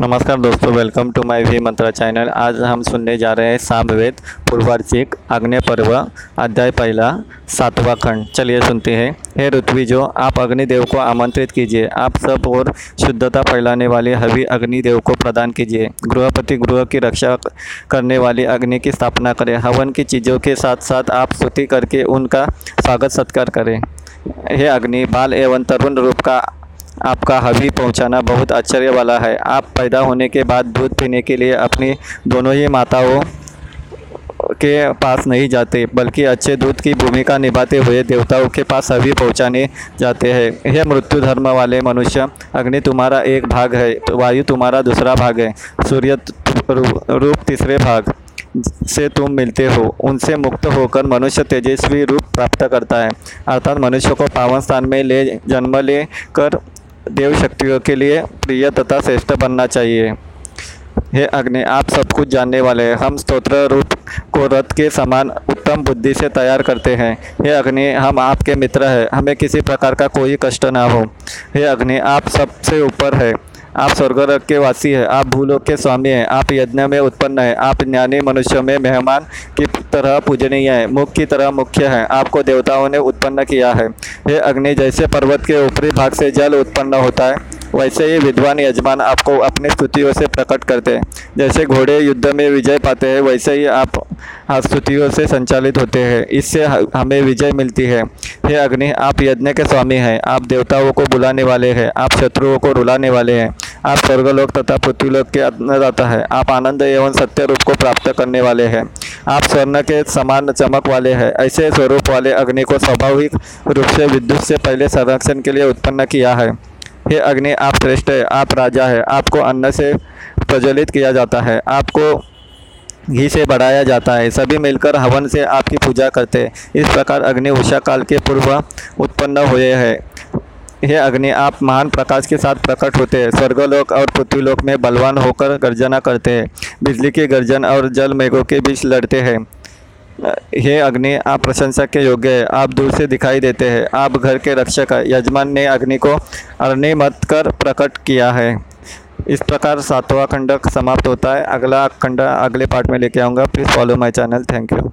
नमस्कार दोस्तों welcome to my V Mantra channel आज हम सुनने जा रहे हैं सामवेद पूर्वार्चिक अग्नि पर्व, अध्याय पहला, सातवां खंड। चलिए सुनते हैं। हे ऋत्वी जो, आप अग्निदेव को आमंत्रित कीजिए। आप सब और शुद्धता फैलाने वाली हवि अग्निदेव को प्रदान कीजिए। गृहपति गृह की रक्षा करने वाली अग्नि की स्थापना करें। हवन की चीज़ों के साथ साथ आप स्तुति करके उनका स्वागत सत्कार करें। हे अग्नि, बाल एवं तरुण रूप का आपका हबी पहुंचाना बहुत आश्चर्य वाला है। आप पैदा होने के बाद दूध पीने के लिए अपनी दोनों ही माताओं के पास नहीं जाते, बल्कि अच्छे दूध की भूमिका निभाते हुए देवताओं के पास हबी पहुँचाने जाते हैं। यह मृत्यु धर्म वाले मनुष्य, अग्नि तुम्हारा एक भाग है तो वायु तुम्हारा दूसरा भाग है, सूर्य रूप तीसरे भाग से तुम मिलते हो। उनसे मुक्त होकर मनुष्य तेजस्वी रूप प्राप्त करता है। अर्थात मनुष्य को पावन स्थान में ले जन्म ले कर देव शक्तियों के लिए प्रिय तथा श्रेष्ठ बनना चाहिए। हे अग्नि, आप सब कुछ जानने वाले हैं हम स्तोत्र रूप को रथ के समान उत्तम बुद्धि से तैयार करते हैं। हे अग्नि, हम आपके मित्र हैं, हमें किसी प्रकार का कोई कष्ट ना हो। हे अग्नि, आप सबसे ऊपर है, आप स्वर्ग के वासी हैं, आप भूलोक के स्वामी हैं, आप यज्ञ में उत्पन्न हैं, आप ज्ञानी मनुष्य में मेहमान की तरह पूजनीय है, मुख की तरह मुख्य है। आपको देवताओं ने उत्पन्न किया है। हे अग्नि, जैसे पर्वत के ऊपरी भाग से जल उत्पन्न होता है, वैसे ही विद्वान यजमान आपको अपनी स्तुतियों से प्रकट करते हैं। जैसे घोड़े युद्ध में विजय पाते हैं, वैसे ही आप स्तुतियों से संचालित होते हैं। इससे हमें विजय मिलती है। हे अग्नि, आप यज्ञ के स्वामी हैं। आप देवताओं को बुलाने वाले हैं। आप शत्रुओं को रुलाने वाले हैं। आप स्वर्गलोक तथा पृथ्वीलोक के अन्नदाता है। आप आनंद एवं सत्य रूप को प्राप्त करने वाले हैं। आप स्वर्ण के समान चमक वाले हैं। ऐसे स्वरूप वाले अग्नि को स्वाभाविक रूप से विद्युत से पहले संरक्षण के लिए उत्पन्न किया है। हे अग्नि, आप श्रेष्ठ है, आप राजा है, आपको अन्न से प्रज्वलित किया जाता है, आपको घी से बढ़ाया जाता है, सभी मिलकर हवन से आपकी पूजा करते हैं। इस प्रकार अग्नि उषा काल के पूर्व उत्पन्न हुए हैं। हे अग्नि आप महान प्रकाश के साथ प्रकट होते हैं। स्वर्गलोक और पृथ्वीलोक में बलवान होकर गर्जना करते हैं। बिजली के गर्जन और जल मेघों के बीच लड़ते हैं। हे अग्नि, आप प्रशंसा के योग्य है। आप दूर से दिखाई देते हैं। आप घर के रक्षक है। यजमान ने अग्नि को अग्नि मत कर प्रकट किया है। इस प्रकार सातवां खंड समाप्त होता है। अगला खंड अगले पार्ट में लेके आऊँगा। Please follow my channel. Thank you.